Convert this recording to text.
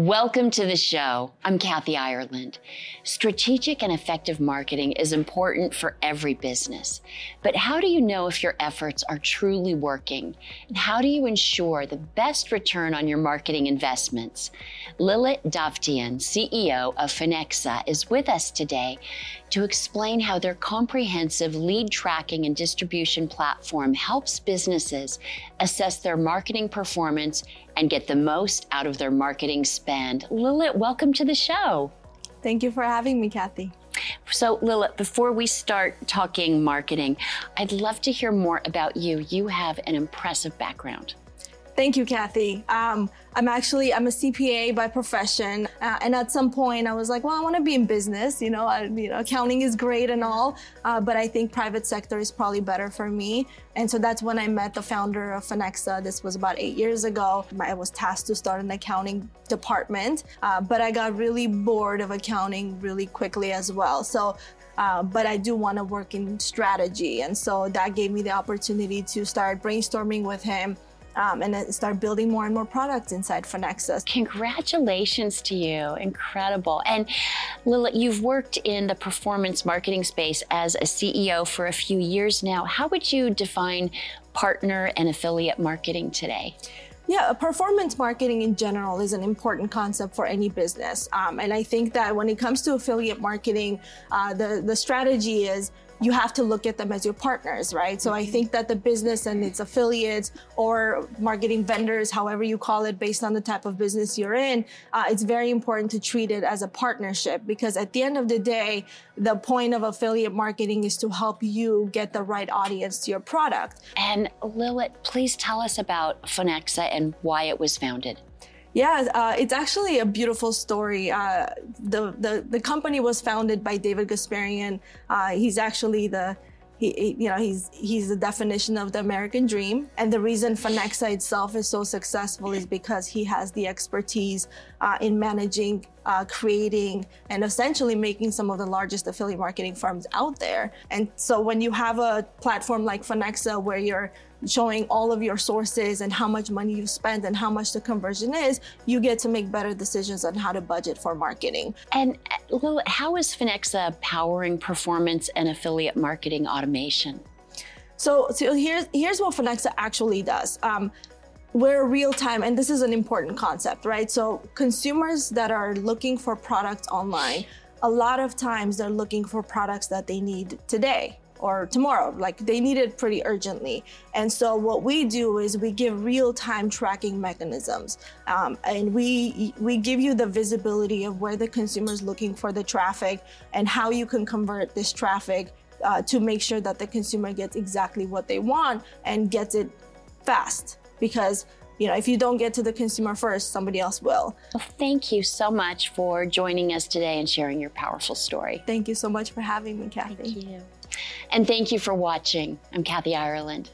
Welcome to the show. I'm Kathy Ireland. Strategic and effective marketing is important for every business. But how do you know if your efforts are truly working? And how do you ensure the best return on your marketing investments? Lilit Davtyan, CEO of Phonexa, is with us today to explain how their comprehensive lead tracking and distribution platform helps businesses assess their marketing performance and get the most out of their marketing spend. Lilith, welcome to the show. Thank you for having me, Kathy. So, Lilith, before we start talking marketing, I'd love to hear more about you. You have an impressive background. Thank you, Kathy. Um, I'm actually I'm a CPA by profession, uh, and at some point I was like, well, I want to be in business. You know, I, you know, accounting is great and all, uh, but I think private sector is probably better for me. And so that's when I met the founder of Phonexa. This was about eight years ago. I was tasked to start an accounting department, uh, but I got really bored of accounting really quickly as well. So uh, but I do want to work in strategy. And so that gave me the opportunity to start brainstorming with him um, and then start building more and more products inside Phonexa. Congratulations to you. Incredible. And Lila, you've worked in the performance marketing space as a CEO for a few years now. How would you define partner and affiliate marketing today? Yeah, performance marketing in general is an important concept for any business. Um, and I think that when it comes to affiliate marketing, uh, the, the strategy is you have to look at them as your partners, right? So I think that the business and its affiliates or marketing vendors, however you call it, based on the type of business you're in, uh, it's very important to treat it as a partnership because at the end of the day, the point of affiliate marketing is to help you get the right audience to your product. And Lilith, please tell us about Phonexa and why it was founded. Yeah, uh, it's actually a beautiful story. Uh, the, the the company was founded by David Gasparian. Uh, he's actually the he, you know, he's he's the definition of the American dream. And the reason Phonexa itself is so successful is because he has the expertise uh, in managing, uh, creating, and essentially making some of the largest affiliate marketing firms out there. And so when you have a platform like Phonexa where you're showing all of your sources and how much money you spend and how much the conversion is, you get to make better decisions on how to budget for marketing. And Lil, how is Phonexa powering performance and affiliate marketing automation? So, so here's here's what Phonexa actually does. Um, we're real time, and this is an important concept, right? So consumers that are looking for products online, a lot of times they're looking for products that they need today or tomorrow. Like they need it pretty urgently. And so what we do is we give real-time tracking mechanisms, um, and we we give you the visibility of where the consumer is looking for the traffic and how you can convert this traffic uh, to make sure that the consumer gets exactly what they want and gets it fast. Because you know, if you don't get to the consumer first, somebody else will. Well, thank you so much for joining us today and sharing your powerful story. Thank you so much for having me, Kathy. Thank you. And thank you for watching. I'm Kathy Ireland.